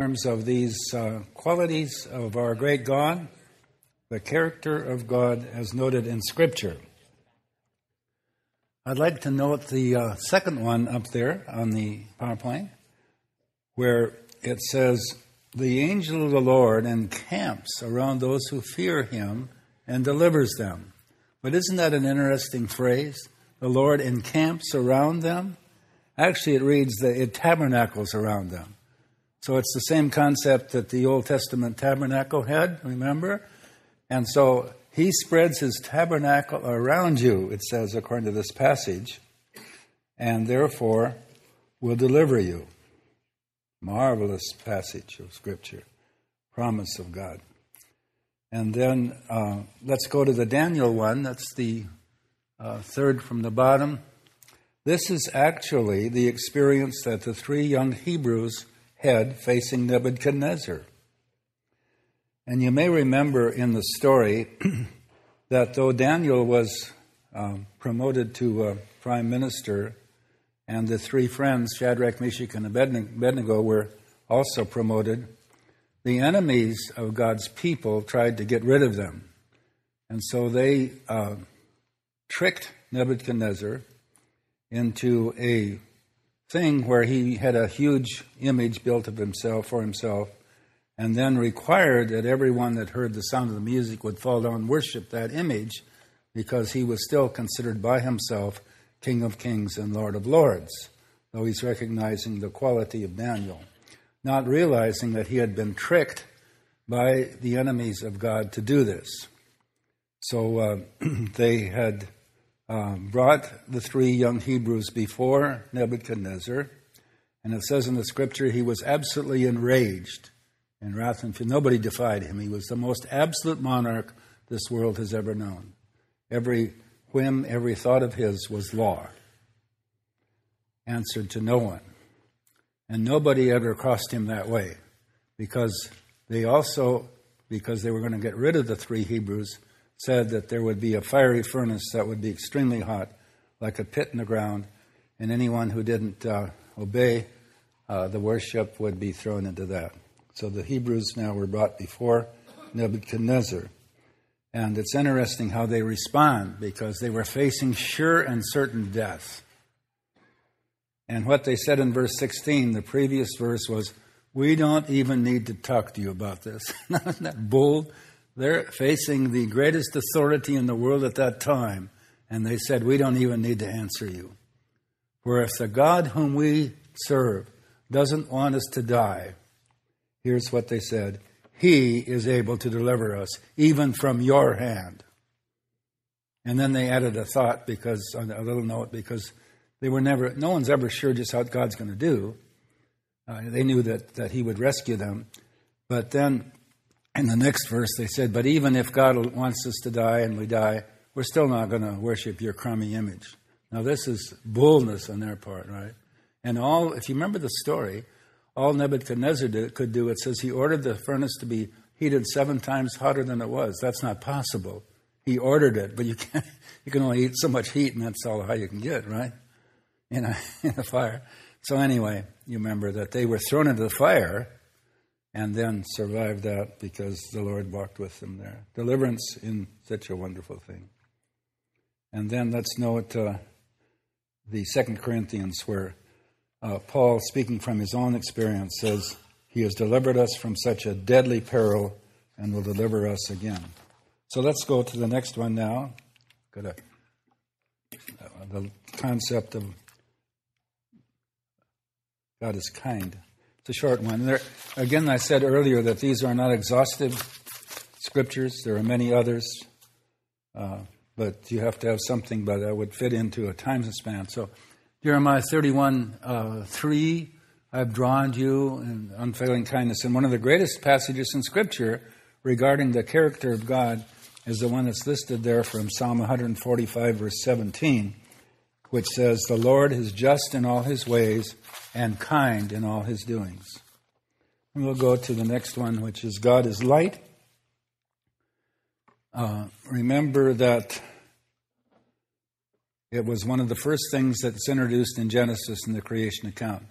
terms of these uh, qualities of our great God, the character of God as noted in Scripture. I'd like to note the uh, second one up there on the PowerPoint, where it says, The angel of the Lord encamps around those who fear him and delivers them. But isn't that an interesting phrase? The Lord encamps around them. Actually, it reads that it tabernacles around them. So it's the same concept that the Old Testament tabernacle had, remember? And so he spreads his tabernacle around you, it says, according to this passage, and therefore will deliver you. Marvelous passage of Scripture, promise of God. And then uh, let's go to the Daniel one. That's the uh, third from the bottom. This is actually the experience that the three young Hebrews head facing Nebuchadnezzar. And you may remember in the story that though Daniel was um, promoted to uh, prime minister, and the three friends, Shadrach, Meshach, and Abednego, were also promoted, the enemies of God's people tried to get rid of them. And so they uh, tricked Nebuchadnezzar into a thing where he had a huge image built of himself for himself, and then required that everyone that heard the sound of the music would fall down and worship that image because he was still considered by himself King of Kings and Lord of Lords, though he's recognizing the quality of Daniel, not realizing that he had been tricked by the enemies of God to do this. So uh, they had um, brought the three young Hebrews before Nebuchadnezzar, and it says in the scripture he was absolutely enraged in wrath and fear. Nobody defied him. He was the most absolute monarch this world has ever known. Every whim, every thought of his was law, answered to no one. And nobody ever crossed him that way because they also, because they were going to get rid of the three Hebrews, said that there would be a fiery furnace that would be extremely hot, like a pit in the ground, and anyone who didn't uh, obey uh, the worship would be thrown into that. So the Hebrews now were brought before Nebuchadnezzar. And it's interesting how they respond because they were facing sure and certain death. And what they said in verse 16, the previous verse was, We don't even need to talk to you about this. Isn't that bold? They're facing the greatest authority in the world at that time, and they said, We don't even need to answer you. For if the God whom we serve doesn't want us to die, here's what they said He is able to deliver us, even from your hand. And then they added a thought because, a little note, because they were never, no one's ever sure just how God's going to do. Uh, they knew that, that He would rescue them. But then in the next verse, they said, But even if God wants us to die and we die, we're still not going to worship your crummy image. Now, this is boldness on their part, right? And all, if you remember the story, all Nebuchadnezzar did, could do, it says he ordered the furnace to be heated seven times hotter than it was. That's not possible. He ordered it, but you can't, you can only eat so much heat, and that's all how you can get, right? In a, in a fire. So anyway, you remember that they were thrown into the fire, and then survived that because the Lord walked with them there. Deliverance in such a wonderful thing. And then let's note uh, the Second Corinthians, where uh, Paul, speaking from his own experience, says, He has delivered us from such a deadly peril and will deliver us again. So let's go to the next one now. Got a, uh, the concept of God is kind. A short one. There, again, I said earlier that these are not exhaustive scriptures. There are many others, uh, but you have to have something that would fit into a time span. So, Jeremiah 31 uh, 3, I've drawn you in unfailing kindness. And one of the greatest passages in Scripture regarding the character of God is the one that's listed there from Psalm 145, verse 17, which says, The Lord is just in all his ways and kind in all his doings. And we'll go to the next one, which is God is light. Uh, remember that it was one of the first things that's introduced in Genesis in the creation account.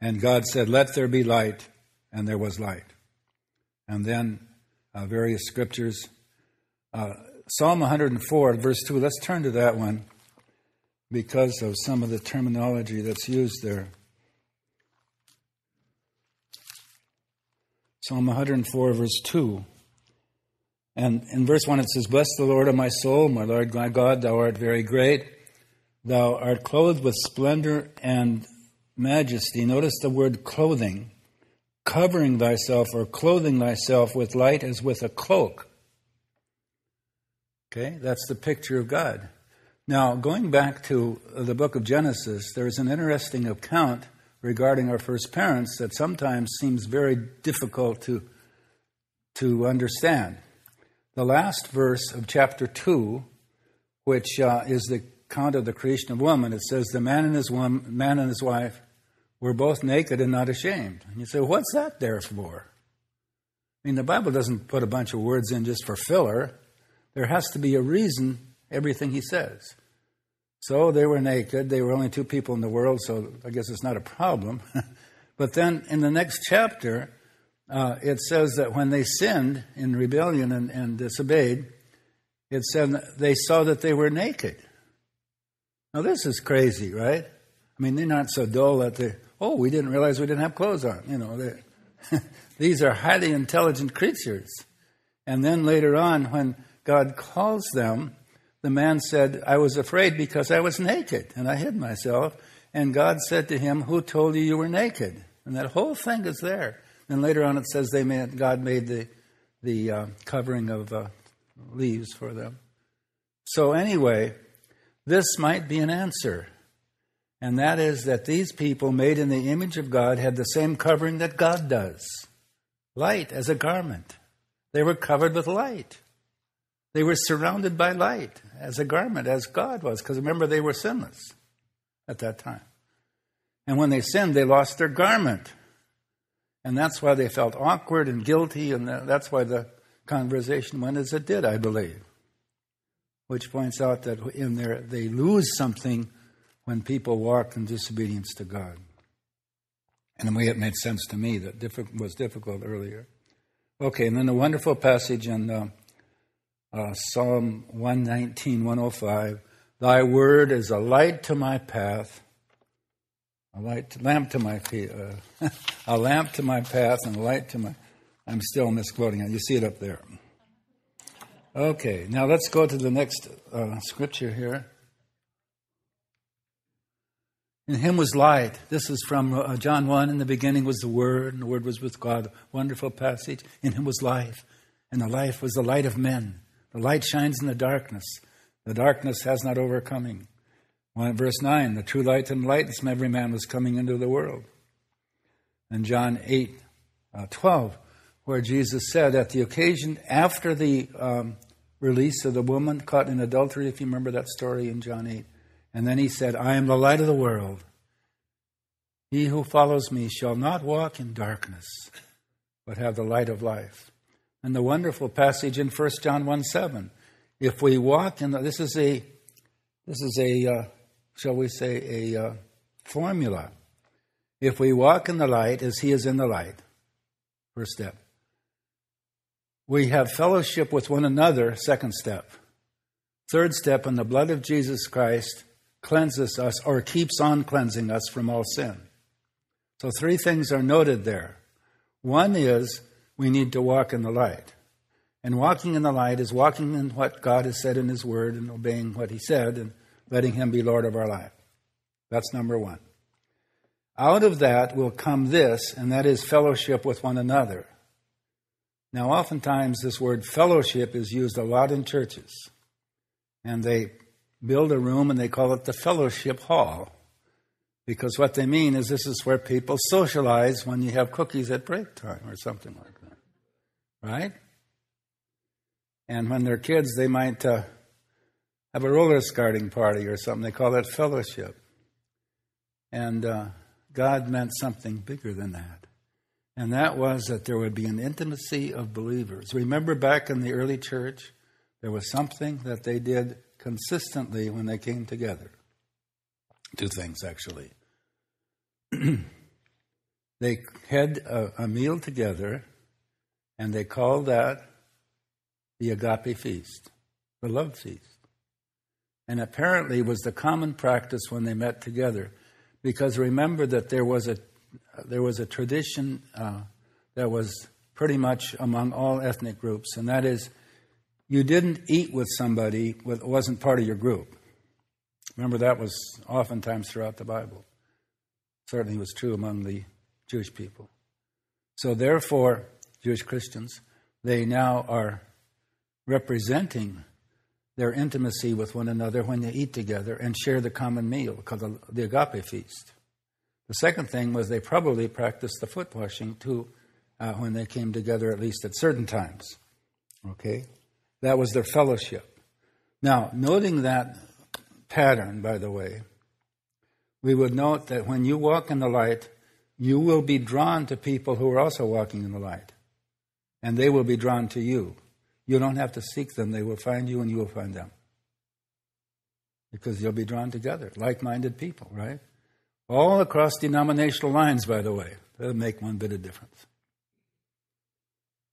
And God said, Let there be light, and there was light. And then uh, various scriptures. Uh, Psalm 104, verse 2, let's turn to that one because of some of the terminology that's used there. Psalm 104, verse 2. And in verse 1 it says, Bless the Lord, O my soul, my Lord, my God, thou art very great. Thou art clothed with splendor and majesty. Notice the word clothing, covering thyself or clothing thyself with light as with a cloak. Okay, that's the picture of God. Now, going back to the book of Genesis, there's an interesting account regarding our first parents that sometimes seems very difficult to, to understand. The last verse of chapter 2, which uh, is the account of the creation of woman, it says, The man and his, woman, man and his wife were both naked and not ashamed. And you say, What's that there for? I mean, the Bible doesn't put a bunch of words in just for filler. There has to be a reason everything he says. So they were naked. They were only two people in the world, so I guess it's not a problem. but then in the next chapter, uh, it says that when they sinned in rebellion and, and disobeyed, it said they saw that they were naked. Now, this is crazy, right? I mean, they're not so dull that they, oh, we didn't realize we didn't have clothes on. You know, these are highly intelligent creatures. And then later on, when God calls them, the man said, I was afraid because I was naked and I hid myself. And God said to him, Who told you you were naked? And that whole thing is there. And later on it says they made, God made the, the uh, covering of uh, leaves for them. So, anyway, this might be an answer. And that is that these people made in the image of God had the same covering that God does light as a garment. They were covered with light. They were surrounded by light as a garment, as God was, because remember, they were sinless at that time. And when they sinned, they lost their garment. And that's why they felt awkward and guilty, and that's why the conversation went as it did, I believe. Which points out that in there they lose something when people walk in disobedience to God. And the way it made sense to me that was difficult earlier. Okay, and then a wonderful passage in uh, uh, Psalm 119, 105. Thy word is a light to my path a light, lamp to my feet, uh, a lamp to my path, and a light to my. I'm still misquoting it. You see it up there. Okay, now let's go to the next uh, scripture here. In him was light. This is from uh, John 1. In the beginning was the Word, and the Word was with God. Wonderful passage. In him was life, and the life was the light of men. The light shines in the darkness. The darkness has not overcoming. Verse 9, the true light and light from every man was coming into the world. And John 8, uh, 12, where Jesus said, at the occasion after the um, release of the woman caught in adultery, if you remember that story in John 8, and then he said, I am the light of the world. He who follows me shall not walk in darkness, but have the light of life. And the wonderful passage in 1 John 1 7. If we walk in the, this is a, this is a, uh, shall we say, a uh, formula. If we walk in the light as He is in the light, first step. We have fellowship with one another, second step. Third step, and the blood of Jesus Christ cleanses us or keeps on cleansing us from all sin. So, three things are noted there. One is we need to walk in the light. And walking in the light is walking in what God has said in His Word and obeying what He said and letting Him be Lord of our life. That's number one. Out of that will come this, and that is fellowship with one another. Now, oftentimes, this word fellowship is used a lot in churches. And they build a room and they call it the fellowship hall. Because what they mean is this is where people socialize when you have cookies at break time or something like that. Right? And when they're kids, they might uh, have a roller skating party or something. They call that fellowship. And uh, God meant something bigger than that. And that was that there would be an intimacy of believers. Remember back in the early church, there was something that they did consistently when they came together. Two things, actually. they had a, a meal together, and they called that the agape feast, the love feast. And apparently was the common practice when they met together. Because remember that there was a, there was a tradition uh, that was pretty much among all ethnic groups, and that is you didn't eat with somebody that wasn't part of your group. Remember, that was oftentimes throughout the Bible. Certainly was true among the Jewish people. So, therefore, Jewish Christians, they now are representing their intimacy with one another when they eat together and share the common meal called the agape feast. The second thing was they probably practiced the foot washing too uh, when they came together, at least at certain times. Okay? That was their fellowship. Now, noting that pattern, by the way, we would note that when you walk in the light, you will be drawn to people who are also walking in the light, and they will be drawn to you. You don't have to seek them, they will find you and you will find them. Because you'll be drawn together, like minded people, right? All across denominational lines, by the way. That'll make one bit of difference.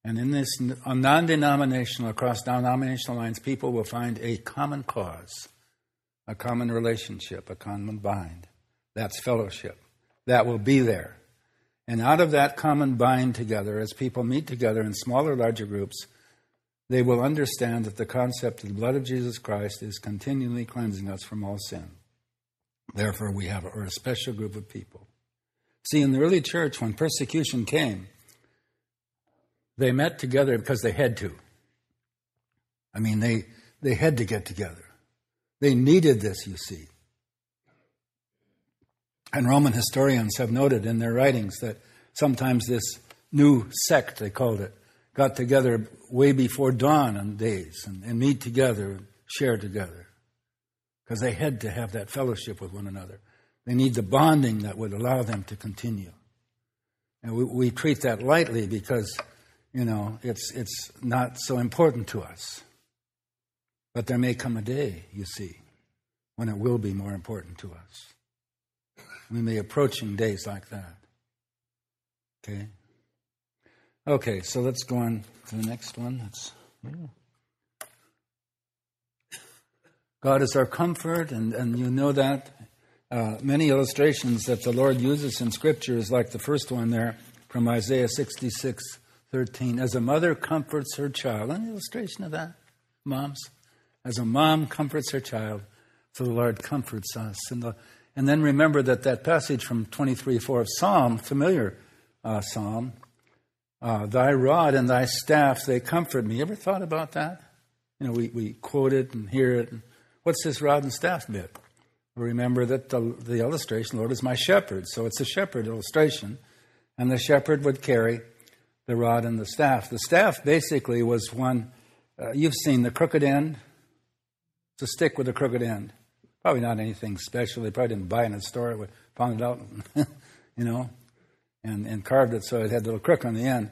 And in this non denominational, across denominational lines, people will find a common cause, a common relationship, a common bind. That's fellowship. That will be there. And out of that common bind together, as people meet together in smaller, larger groups, they will understand that the concept of the blood of Jesus Christ is continually cleansing us from all sin. Therefore, we have a, special group of people. See, in the early church, when persecution came, they met together because they had to. I mean, they, they had to get together. They needed this, you see. And Roman historians have noted in their writings that sometimes this new sect, they called it, got together way before dawn on days and, and meet together and share together because they had to have that fellowship with one another. They need the bonding that would allow them to continue. And we, we treat that lightly because, you know, it's, it's not so important to us. But there may come a day, you see, when it will be more important to us. May be approaching days like that. Okay? Okay, so let's go on to the next one. That's, yeah. God is our comfort, and, and you know that. Uh, many illustrations that the Lord uses in Scripture is like the first one there from Isaiah 66 13. As a mother comforts her child, an illustration of that, moms. As a mom comforts her child, so the Lord comforts us. And, the, and then remember that that passage from 23 4 of Psalm, familiar uh, Psalm, uh, thy rod and thy staff, they comfort me. Ever thought about that? You know, we, we quote it and hear it. And what's this rod and staff bit? Remember that the, the illustration, Lord is my shepherd. So it's a shepherd illustration. And the shepherd would carry the rod and the staff. The staff basically was one, uh, you've seen the crooked end. It's a stick with a crooked end. Probably not anything special. They probably didn't buy it in a store. They found it out, you know and, and carved it so it had a little crook on the end.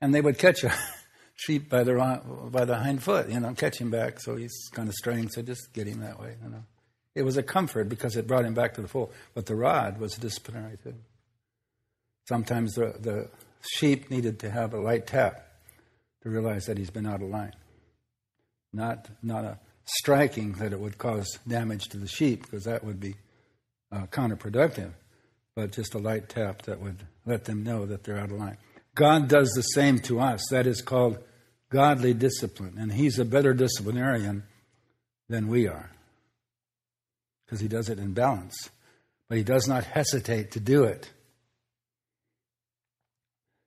And they would catch a sheep by the, by the hind foot, you know, catch him back. So he's kind of straying, so just get him that way, you know. It was a comfort because it brought him back to the fold. But the rod was a disciplinary too. Sometimes the, the sheep needed to have a light tap to realize that he's been out of line. Not, not a striking that it would cause damage to the sheep, because that would be uh, counterproductive, but just a light tap that would let them know that they're out of line. God does the same to us. That is called godly discipline. And He's a better disciplinarian than we are because He does it in balance. But He does not hesitate to do it.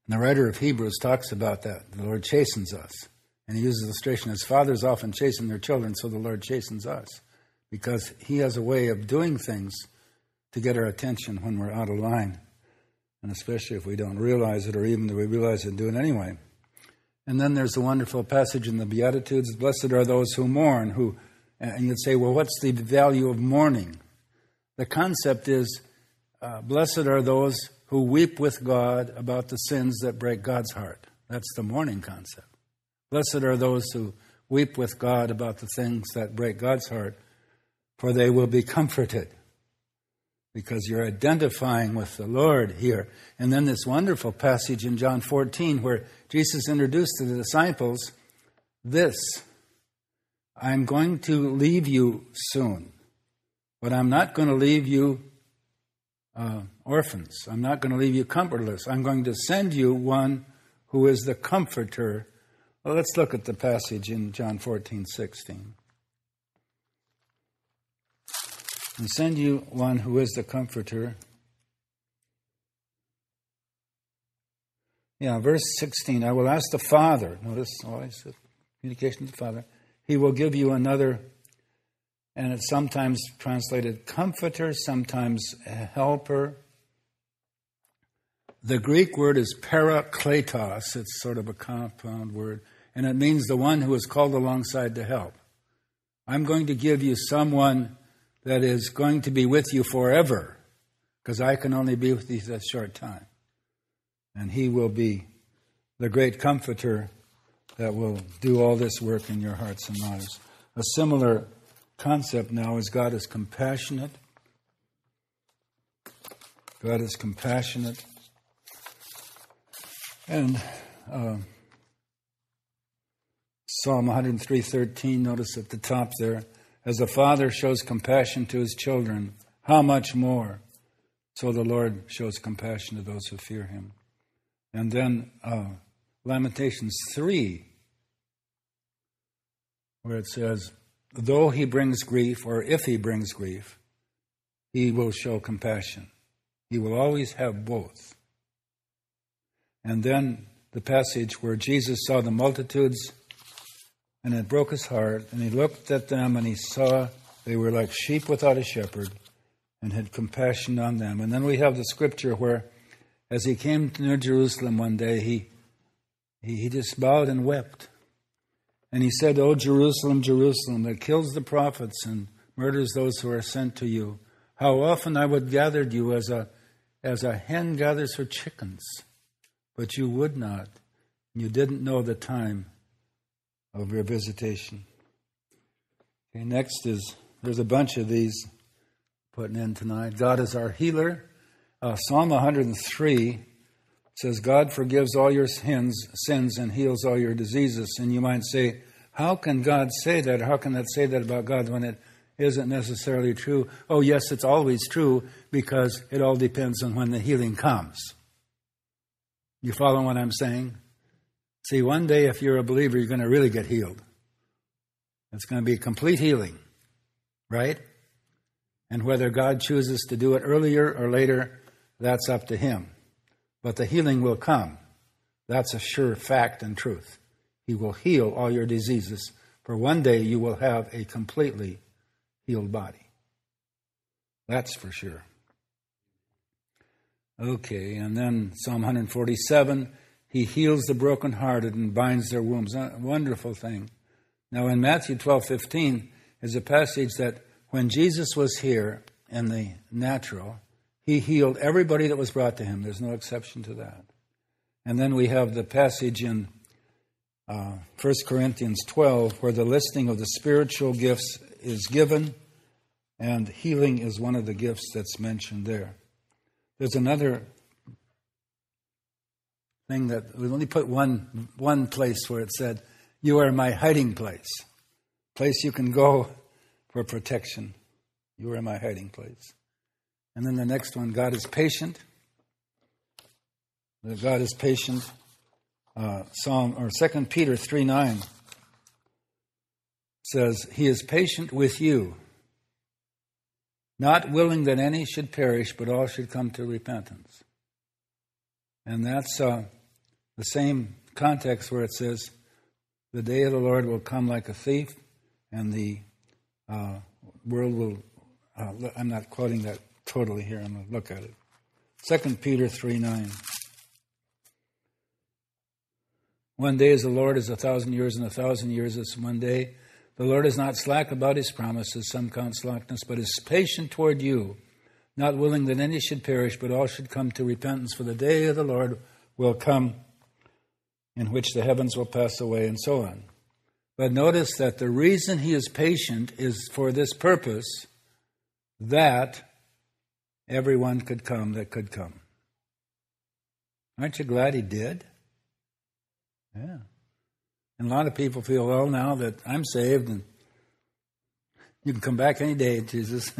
And the writer of Hebrews talks about that. The Lord chastens us. And he uses illustration as fathers often chasten their children, so the Lord chastens us. Because he has a way of doing things to get our attention when we're out of line and especially if we don't realize it, or even that we realize it and do it anyway. And then there's a wonderful passage in the Beatitudes Blessed are those who mourn, who, and you'd say, well, what's the value of mourning? The concept is uh, blessed are those who weep with God about the sins that break God's heart. That's the mourning concept. Blessed are those who weep with God about the things that break God's heart, for they will be comforted. because you're identifying with the Lord here. And then this wonderful passage in John 14 where Jesus introduced to the disciples this I'm going to leave you soon, but I'm not going to leave you uh, orphans. I'm not going to leave you comfortless. I'm going to send you one who is the comforter. Well, let's look at the passage in John 14 16. And send you one who is the comforter. Yeah, verse 16. I will ask the Father. Notice oh, always communication to the Father. He will give you another, and it's sometimes translated comforter, sometimes helper. The Greek word is parakletos. It's sort of a compound word, and it means the one who is called alongside to help. I'm going to give you someone that is going to be with you forever, because I can only be with you a short time. And he will be the great comforter that will do all this work in your hearts and lives. A similar concept now is God is compassionate. God is compassionate. And uh, Psalm 103:13, notice at the top there, as a father shows compassion to his children, how much more so the Lord shows compassion to those who fear him. And then uh, Lamentations 3 where it says, though he brings grief, or if he brings grief, he will show compassion. He will always have both. And then the passage where Jesus saw the multitudes and it broke his heart, and he looked at them and he saw they were like sheep without a shepherd and had compassion on them. And then we have the scripture where, as he came near Jerusalem one day, he, he, he just bowed and wept. And he said, O Jerusalem, Jerusalem, that kills the prophets and murders those who are sent to you, how often I would gather you as a, as a hen gathers her chickens, but you would not. You didn't know the time of your visitation. Okay, next is there's a bunch of these putting in tonight. God is our healer. Uh, Psalm 103 says, God forgives all your sins, sins and heals all your diseases. And you might say, how can God say that? How can that say that about God when it isn't necessarily true? Oh, yes, it's always true because it all depends on when the healing comes. You follow what I'm saying? See, one day if you're a believer, you're going to really get healed. It's going to be complete healing, right? And whether God chooses to do it earlier or later, that's up to Him. But the healing will come. That's a sure fact and truth. He will heal all your diseases, for one day you will have a completely healed body. That's for sure. Okay, and then Psalm 147 He heals the brokenhearted and binds their wounds. A wonderful thing. Now, in Matthew 12 15 is a passage that when Jesus was here in the natural, he healed everybody that was brought to him. There's no exception to that. And then we have the passage in uh, 1 Corinthians 12 where the listing of the spiritual gifts is given, and healing is one of the gifts that's mentioned there. There's another thing that we only put one one place where it said, "You are my hiding place, place you can go for protection. You are my hiding place." And then the next one, God is patient. God is patient. Uh, Psalm or Second Peter three nine says, "He is patient with you, not willing that any should perish, but all should come to repentance." And that's uh, the same context where it says, "The day of the Lord will come like a thief, and the uh, world will." Uh, I'm not quoting that totally here. I'm going to look at it. 2 Peter 3 9. One day as the Lord is a thousand years, and a thousand years is one day. The Lord is not slack about his promises, some count slackness, but is patient toward you, not willing that any should perish, but all should come to repentance. For the day of the Lord will come in which the heavens will pass away, and so on. But notice that the reason he is patient is for this purpose that everyone could come that could come. Aren't you glad he did? Yeah. And a lot of people feel, well, now that I'm saved and you can come back any day, Jesus.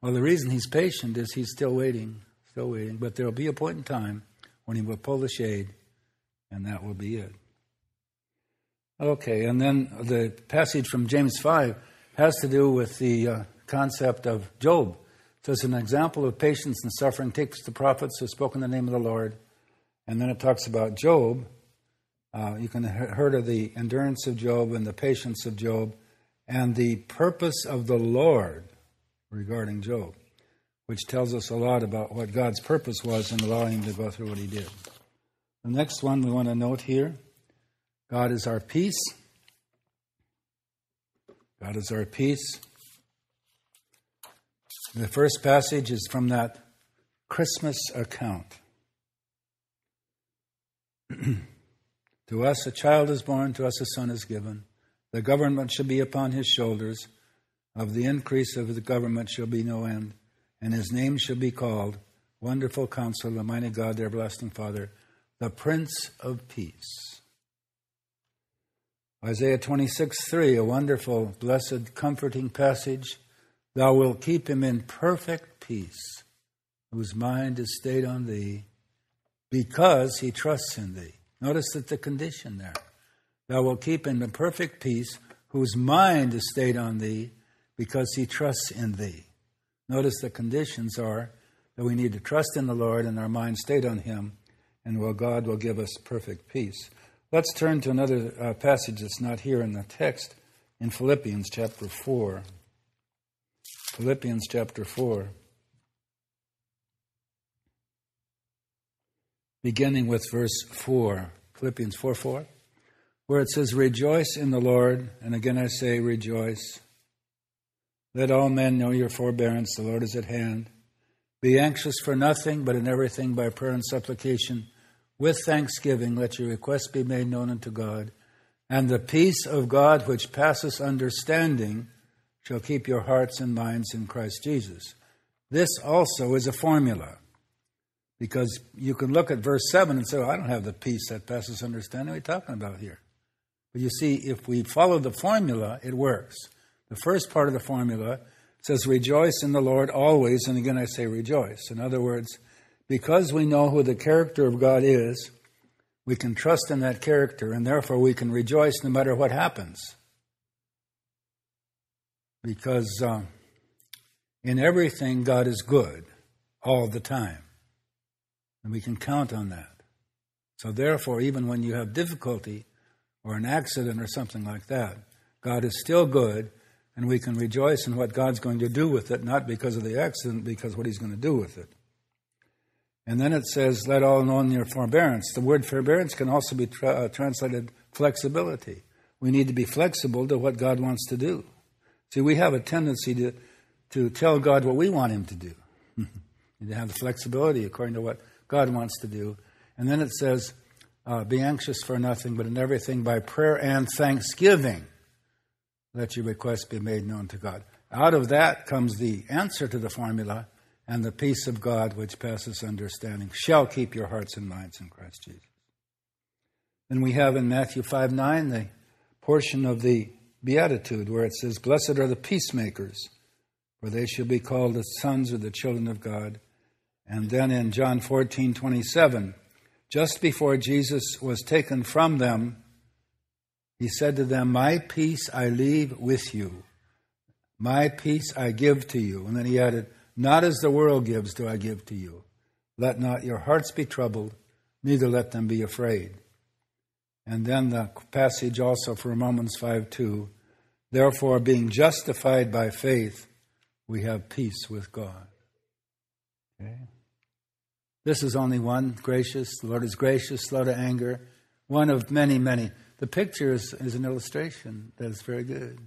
well, the reason he's patient is he's still waiting, still waiting. But there will be a point in time when he will pull the shade, and that will be it. Okay, and then the passage from James 5 has to do with the uh, concept of Job. So it's an example of patience and suffering. takes the prophets who spoke in the name of the Lord, and then it talks about Job. Uh, you can heard of the endurance of Job and the patience of Job and the purpose of the Lord regarding Job, which tells us a lot about what God's purpose was in allowing him to go through what he did. The next one we want to note here God is our peace. God is our peace. The first passage is from that Christmas account. to us a child is born, to us a son is given. The government shall be upon his shoulders. Of the increase of the government shall be no end. And his name shall be called Wonderful Counselor, the Mighty God, the Everlasting Father, the Prince of Peace. Isaiah 26, 3, a wonderful, blessed, comforting passage. Thou wilt keep him in perfect peace, whose mind is stayed on thee, because he trusts in thee. Notice that the condition there. Thou wilt keep in the perfect peace, whose mind is stayed on thee, because he trusts in thee. Notice the conditions are that we need to trust in the Lord and our mind stayed on him, and well, God will give us perfect peace. Let's turn to another uh, passage that's not here in the text in Philippians chapter 4. Philippians chapter 4. Beginning with verse 4. Philippians 4 4. Where it says, Rejoice in the Lord. And again I say, Rejoice. Let all men know your forbearance. The Lord is at hand. Be anxious for nothing, but in everything by prayer and supplication with thanksgiving, let your requests be made known unto God, and the peace of God, which passes understanding, shall keep your hearts and minds in Christ Jesus. This also is a formula. Because you can look at verse 7 and say, well, I don't have the peace that passes understanding. What are talking about here? But you see, if we follow the formula, it works. The first part of the formula says, Rejoice in the Lord always. And again, I say rejoice. In other words, because we know who the character of God is, we can trust in that character, and therefore we can rejoice no matter what happens. Because uh, in everything, God is good all the time. And we can count on that. So, therefore, even when you have difficulty or an accident or something like that, God is still good, and we can rejoice in what God's going to do with it, not because of the accident, because what He's going to do with it. And then it says, let all know your forbearance. The word forbearance can also be tra- uh, translated flexibility. We need to be flexible to what God wants to do. See, we have a tendency to, to tell God what we want Him to do. And to have the flexibility according to what God wants to do. And then it says, uh, be anxious for nothing, but in everything by prayer and thanksgiving, let your requests be made known to God. Out of that comes the answer to the formula and the peace of God, which passes understanding, shall keep your hearts and minds in Christ Jesus. Then we have in Matthew 5 9 the portion of the Beatitude where it says, Blessed are the peacemakers, for they shall be called the sons of the children of God. And then in John 14 27, just before Jesus was taken from them, he said to them, My peace I leave with you, my peace I give to you. And then he added, not as the world gives do I give to you. Let not your hearts be troubled, neither let them be afraid. And then the passage also from Romans 5 2. Therefore, being justified by faith, we have peace with God. Okay? This is only one gracious. The Lord is gracious, slow to anger. One of many, many. The picture is, is an illustration that is very good.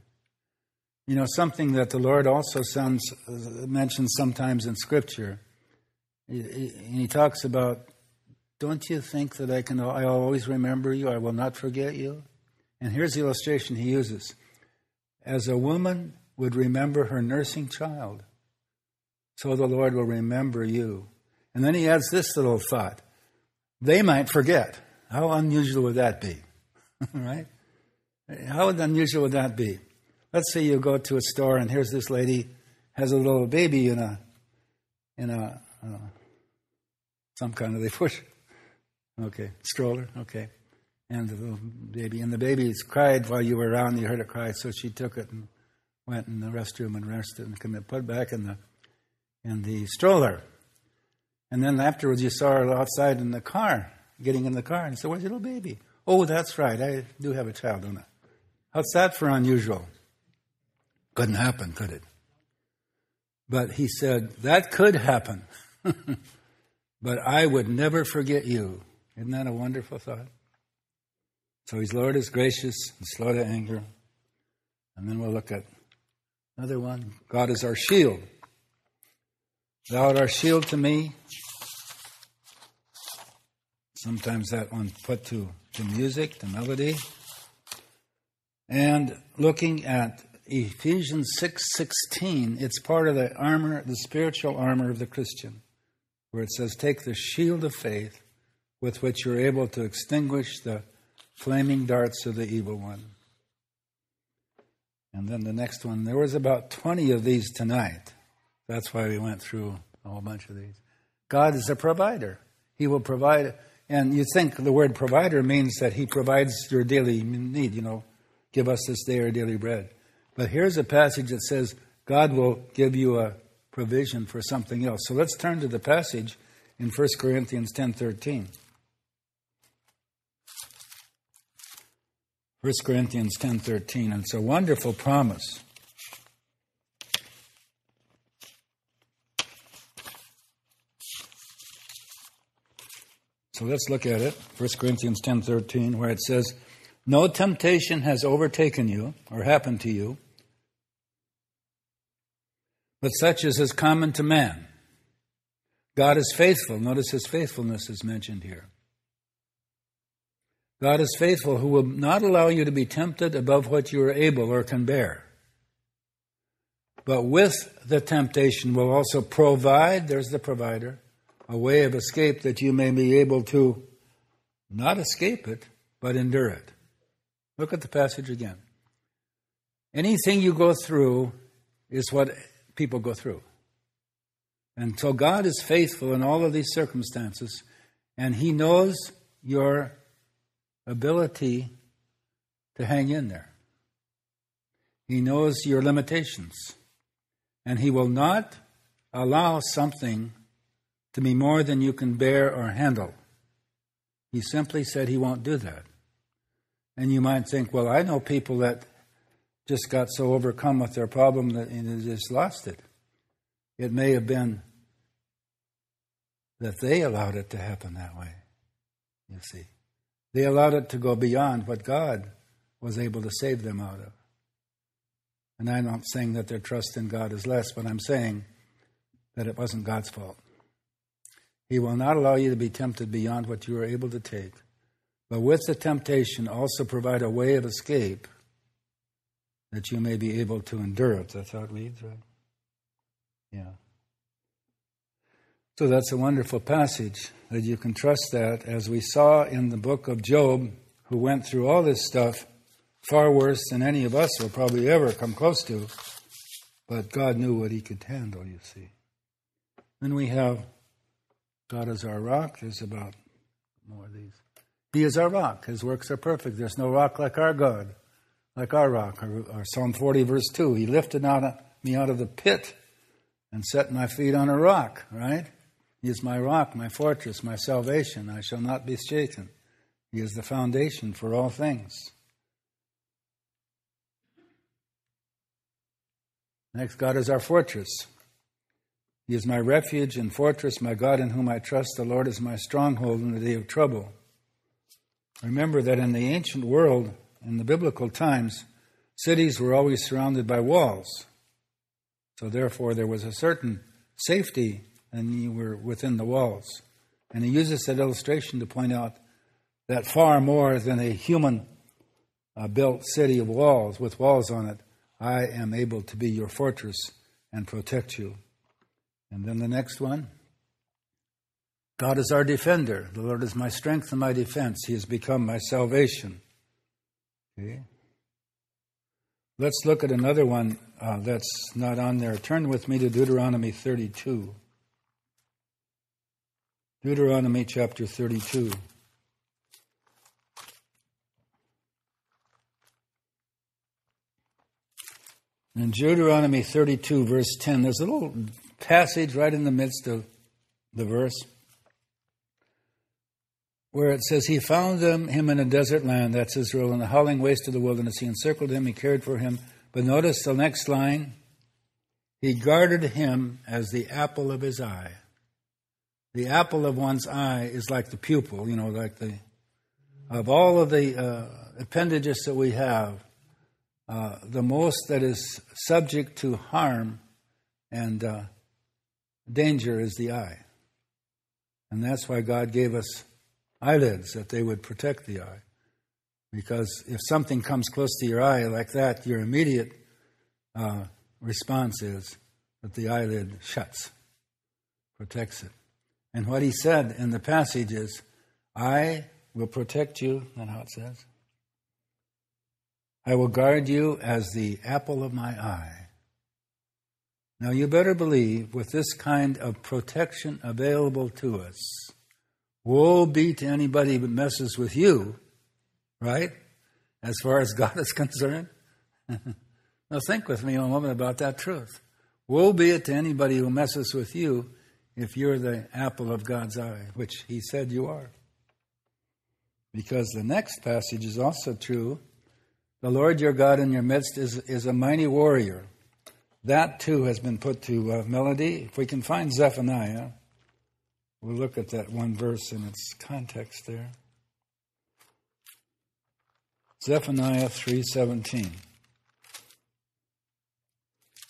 You know, something that the Lord also sounds, uh, mentions sometimes in Scripture. He, he talks about, don't you think that I can, I always remember you, I will not forget you? And here's the illustration he uses. As a woman would remember her nursing child, so the Lord will remember you. And then he adds this little thought they might forget. How unusual would that be? right? How unusual would that be? Let's say you go to a store and here's this lady has a little baby in a in a uh, some kind of they push okay stroller okay and the little baby and the baby's cried while you were around you heard it cry so she took it and went in the restroom and rested and put it back in the in the stroller. And then afterwards you saw her outside in the car getting in the car and you said where's your little baby? Oh that's right. I do have a child don't i? How's that for unusual? Couldn't happen could it? But he said that could happen. But i would never forget you. Isn't that a wonderful thought? So his Lord is gracious and slow to anger. And then we'll look at another one. God is our shield. Thou art our shield to me. Sometimes that one put to the music, the melody. And looking at Ephesians 6:16, it's part of the armor, the spiritual armor of the Christian, where it says, "Take the shield of faith with which you're able to extinguish the flaming darts of the evil one. And then the next one, there was about 20 of these tonight. That's why we went through a whole bunch of these. God is a provider. He will provide, and you think the word provider means that He provides your daily need, you know, give us this day our daily bread. But here's a passage that says God will give you a provision for something else. So let's turn to the passage in 1 Corinthians 10:13. 1 Corinthians 10:13 and it's a wonderful promise. So let's look at it. 1 Corinthians 10:13 where it says, "No temptation has overtaken you or happened to you, but such as is common to man. God is faithful. Notice his faithfulness is mentioned here. God is faithful, who will not allow you to be tempted above what you are able or can bear. But with the temptation will also provide, there's the provider, a way of escape that you may be able to not escape it, but endure it. Look at the passage again. Anything you go through is what people go through. And so God is faithful in all of these circumstances, and He knows your ability to hang in there. He knows your limitations. And He will not allow something to be more than you can bear or handle. He simply said He won't do that. And you might think, well, I know people that just got so overcome with their problem that they just lost it. It may have been that they allowed it to happen that way, you see. They allowed it to go beyond what God was able to save them out of. And I'm not saying that their trust in God is less, but I'm saying that it wasn't God's fault. He will not allow you to be tempted beyond what you are able to take, but with the temptation also provide a way of escape that you may be able to endure it. That's how it reads, right? Yeah. So that's a wonderful passage that you can trust that, as we saw in the book of Job, who went through all this stuff far worse than any of us will probably ever come close to, but God knew what he could handle, you see. Then we have God is our rock. There's about more of these. He is our rock. His works are perfect. There's no rock like our God, like our rock. Our, our Psalm 40, verse 2. He lifted out me out of the pit and set my feet on a rock, right? He is my rock, my fortress, my salvation. I shall not be shaken. He is the foundation for all things. Next, God is our fortress. He is my refuge and fortress, my God in whom I trust. The Lord is my stronghold in the day of trouble. Remember that in the ancient world, in the biblical times, cities were always surrounded by walls. So, therefore, there was a certain safety and you were within the walls. And he uses that illustration to point out that far more than a human uh, built city of walls with walls on it, I am able to be your fortress and protect you. And then the next one God is our defender. The Lord is my strength and my defense. He has become my salvation. Okay. Let's look at another one uh, that's not on there. Turn with me to Deuteronomy 32. Deuteronomy chapter 32. In Deuteronomy 32, verse 10, there's a little passage right in the midst of the verse where it says, He found them, him in a desert land, that's Israel, in the howling waste of the wilderness. He encircled him, he cared for him. But notice the next line He guarded him as the apple of his eye. The apple of one's eye is like the pupil, you know, like the, of all of the uh, appendages that we have, uh, the most that is subject to harm and uh, danger is the eye. And that's why God gave us eyelids, that they would protect the eye. Because if something comes close to your eye like that, your immediate uh, response is that the eyelid shuts, protects it. And what he said in the passage is, I will protect you, that's how it says. I will guard you as the apple of my eye. Now, you better believe with this kind of protection available to us, Woe be to anybody who messes with you, right? As far as God is concerned. now think with me a moment about that truth. Woe be it to anybody who messes with you if you're the apple of God's eye, which he said you are. Because the next passage is also true. The Lord your God in your midst is, is a mighty warrior. That too has been put to uh, melody. If we can find Zephaniah We'll look at that one verse in its context there. Zephaniah 3:17.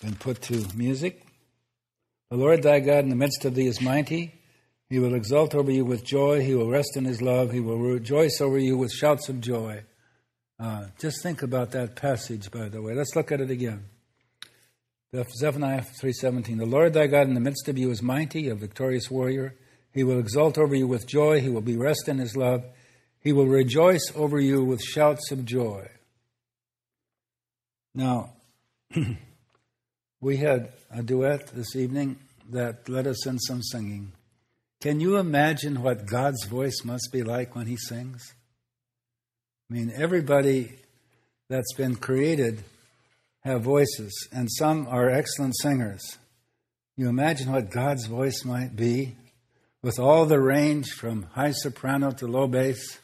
Been put to music. The Lord thy God in the midst of thee is mighty. He will exult over you with joy. He will rest in his love. He will rejoice over you with shouts of joy. Uh, just think about that passage, by the way. Let's look at it again. Zephaniah 3:17. The Lord thy God in the midst of you is mighty, a victorious warrior. He will exult over you with joy. He will be rest in his love. He will rejoice over you with shouts of joy. Now, we had a duet this evening that led us in some singing. Can you imagine what God's voice must be like when he sings? I mean, everybody that's been created have voices, and some are excellent singers. You imagine what God's voice might be with all the range from high soprano to low bass,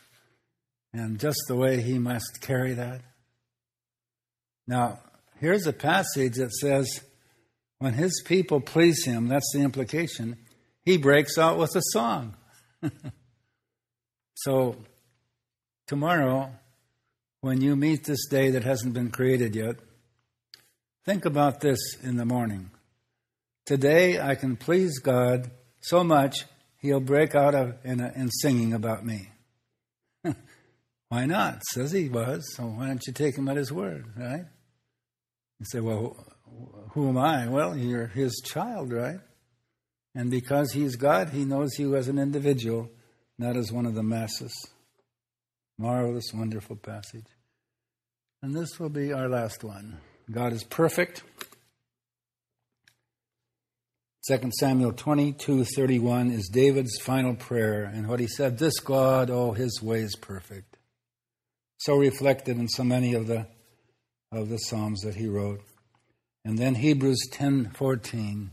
and just the way he must carry that. Now, here's a passage that says, when his people please him, that's the implication, he breaks out with a song. so, tomorrow, when you meet this day that hasn't been created yet, think about this in the morning. Today, I can please God so much he'll break out of, in, a, in singing about me. why not? Says he was, so why don't you take him at his word, right? You say, well, who am I? Well, you're his child, right? And because he's God, he knows you as an individual, not as one of the masses. Marvelous, wonderful passage. And this will be our last one. God is perfect. 2 Samuel 22 31 is David's final prayer, and what he said, This God, oh, his way is perfect. So reflected in so many of the, of the Psalms that he wrote. And then Hebrews ten fourteen,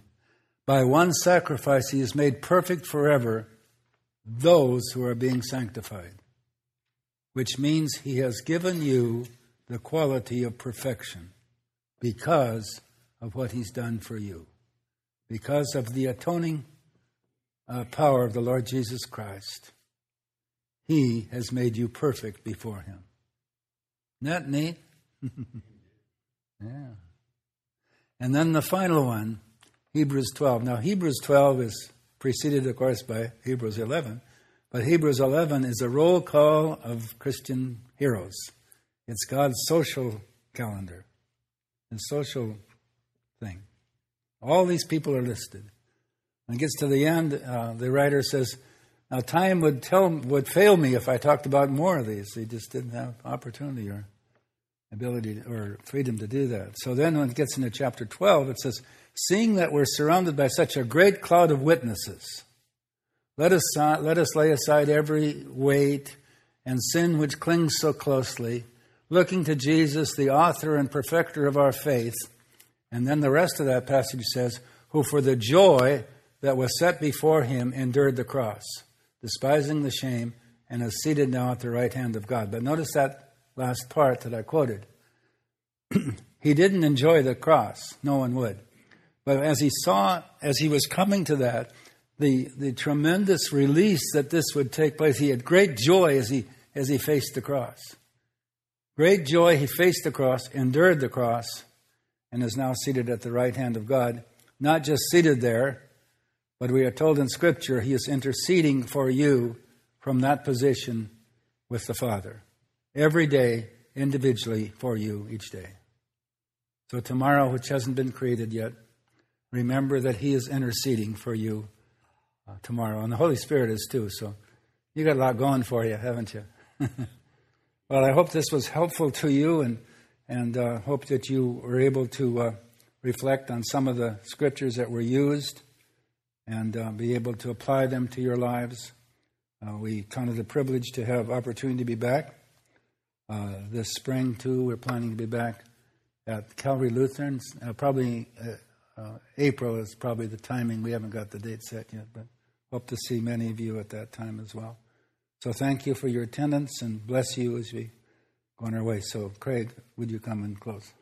By one sacrifice he has made perfect forever those who are being sanctified, which means he has given you the quality of perfection because of what he's done for you because of the atoning uh, power of the Lord Jesus Christ. He has made you perfect before Him. Isn't that neat? yeah. And then the final one, Hebrews 12. Now, Hebrews 12 is preceded, of course, by Hebrews 11, but Hebrews 11 is a roll call of Christian heroes. It's God's social calendar, His social thing. All these people are listed. When it gets to the end, uh, the writer says, "Now time would tell would fail me if I talked about more of these. He just didn't have opportunity or ability to, or freedom to do that." So then, when it gets into chapter twelve, it says, "Seeing that we're surrounded by such a great cloud of witnesses, let us let us lay aside every weight and sin which clings so closely." Looking to Jesus, the author and perfecter of our faith. And then the rest of that passage says, Who for the joy that was set before him endured the cross, despising the shame, and is seated now at the right hand of God. But notice that last part that I quoted. he didn't enjoy the cross, no one would. But as he saw, as he was coming to that, the, the tremendous release that this would take place, he had great joy as he, as he faced the cross. Great joy, he faced the cross, endured the cross, and is now seated at the right hand of God. Not just seated there, but we are told in Scripture he is interceding for you from that position with the Father. Every day, individually, for you each day. So tomorrow, which hasn't been created yet, remember that he is interceding for you uh, tomorrow. And the Holy Spirit is too. So you got a lot going for you, haven't you? Well, I hope this was helpful to you and, and uh, hope that you were able to uh, reflect on some of the scriptures that were used and uh, be able to apply them to your lives. Uh, we counted a privilege to have opportunity to be back. Uh, this spring, too, we're planning to be back at Calvary Lutheran. Uh, probably April is probably the timing. We haven't got the date set yet, but hope to see many of you at that time as well. So thank you for your attendance and bless you as we go on our way. So, Craig, would you come and close?